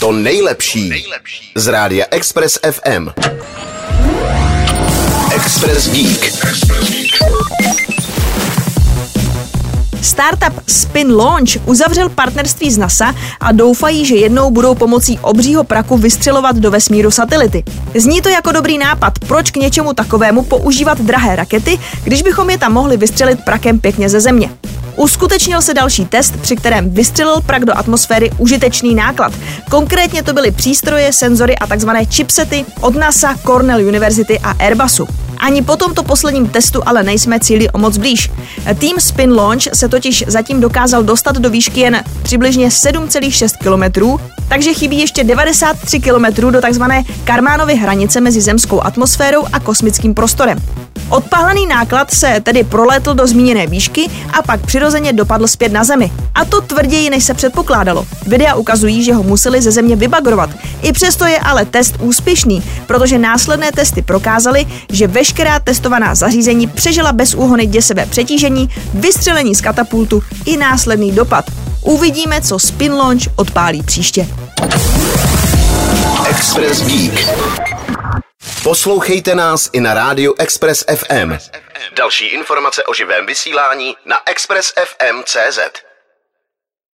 To nejlepší z rádia Express FM. Express Geek. Startup Spin Launch uzavřel partnerství s NASA a doufají, že jednou budou pomocí obřího praku vystřelovat do vesmíru satelity. Zní to jako dobrý nápad, proč k něčemu takovému používat drahé rakety, když bychom je tam mohli vystřelit prakem pěkně ze Země. Uskutečnil se další test, při kterém vystřelil prak do atmosféry užitečný náklad. Konkrétně to byly přístroje, senzory a takzvané chipsety od NASA, Cornell University a Airbusu. Ani po tomto posledním testu ale nejsme cíli o moc blíž. Tým Spin Launch se totiž zatím dokázal dostat do výšky jen přibližně 7,6 km, takže chybí ještě 93 km do takzvané Karmánovy hranice mezi zemskou atmosférou a kosmickým prostorem. Odpálený náklad se tedy prolétl do zmíněné výšky a pak přirozeně dopadl zpět na zemi. A to tvrději, než se předpokládalo. Videa ukazují, že ho museli ze země vybagrovat. I přesto je ale test úspěšný, protože následné testy prokázaly, že veškerá testovaná zařízení přežila bez úhony děsivé přetížení, vystřelení z katapultu i následný dopad. Uvidíme, co Spin Launch odpálí příště. Express Geek. Poslouchejte nás i na rádiu Express FM. Další informace o živém vysílání na expressfm.cz.